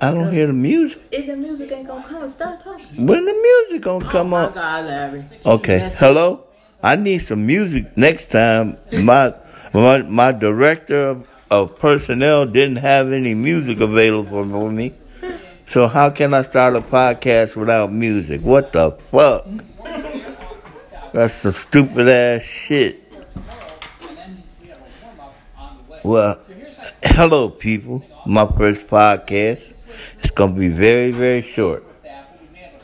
I don't hear the music. If the music ain't gonna come, start talking. When the music gonna oh come oh up? God, Larry. Okay. Yes. Hello. I need some music next time. My my my director of, of personnel didn't have any music available for me. So how can I start a podcast without music? What the fuck? That's some stupid ass shit. Well, hello people. My first podcast. It's gonna be very very short.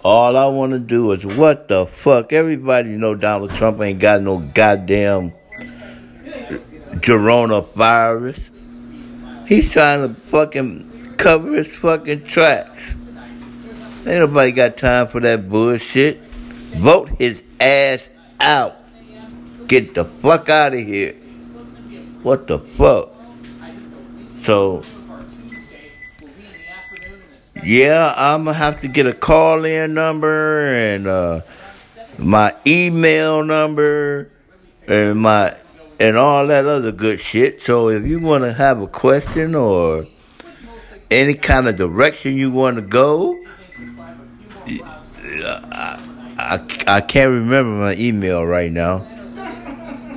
All I want to do is what the fuck? Everybody know Donald Trump ain't got no goddamn coronavirus. He's trying to fucking cover his fucking tracks. Ain't nobody got time for that bullshit. Vote his ass out. Get the fuck out of here. What the fuck? So, yeah, I'm gonna have to get a call in number and uh, my email number and my and all that other good shit. So if you want to have a question or any kind of direction you want to go, I, I, I can't remember my email right now.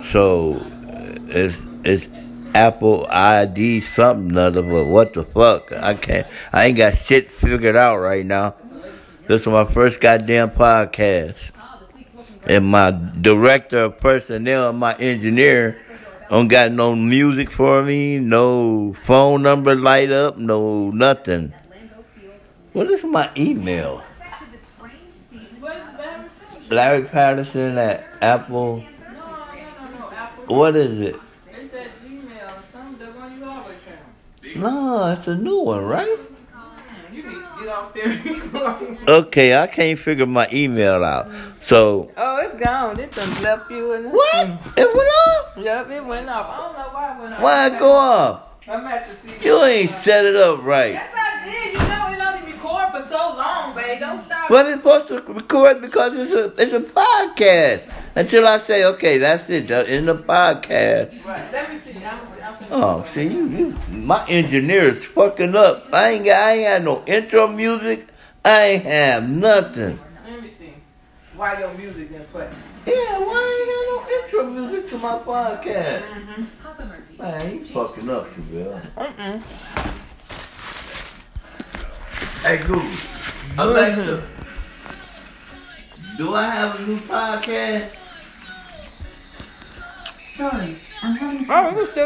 So it's it's Apple ID something other, but what the fuck? I can't. I ain't got shit figured out right now. This is my first goddamn podcast, and my director of personnel, my engineer, don't got no music for me, no phone number light up, no nothing. What is my email? Larry Patterson at Apple. What is it? Or something, you always have. No, it's a new one, right? You need to get off there. Okay, I can't figure my email out. So oh, it's gone. It done left you in the what? It went off. Yep, it went off. I don't know why it went off. Why it go off? I'm at to see. You ain't set it up right. Yes, I did. You know it only record for so long, babe. Don't stop. But it's supposed to record because it's a it's a podcast. Until I say, okay, that's it. In the podcast. Right. Let me see. I'm, Oh, see, you, you, my engineer is fucking up. I ain't got, I ain't got no intro music. I ain't have nothing. Let me see. Why your music didn't play? Yeah, why ain't got no intro music to my podcast? Mm-hmm. Man, you fucking up, Chevelle. Mm-mm. Hey, Google. Alexa. Do I have a new podcast? Sorry, I'm having Oh, it was still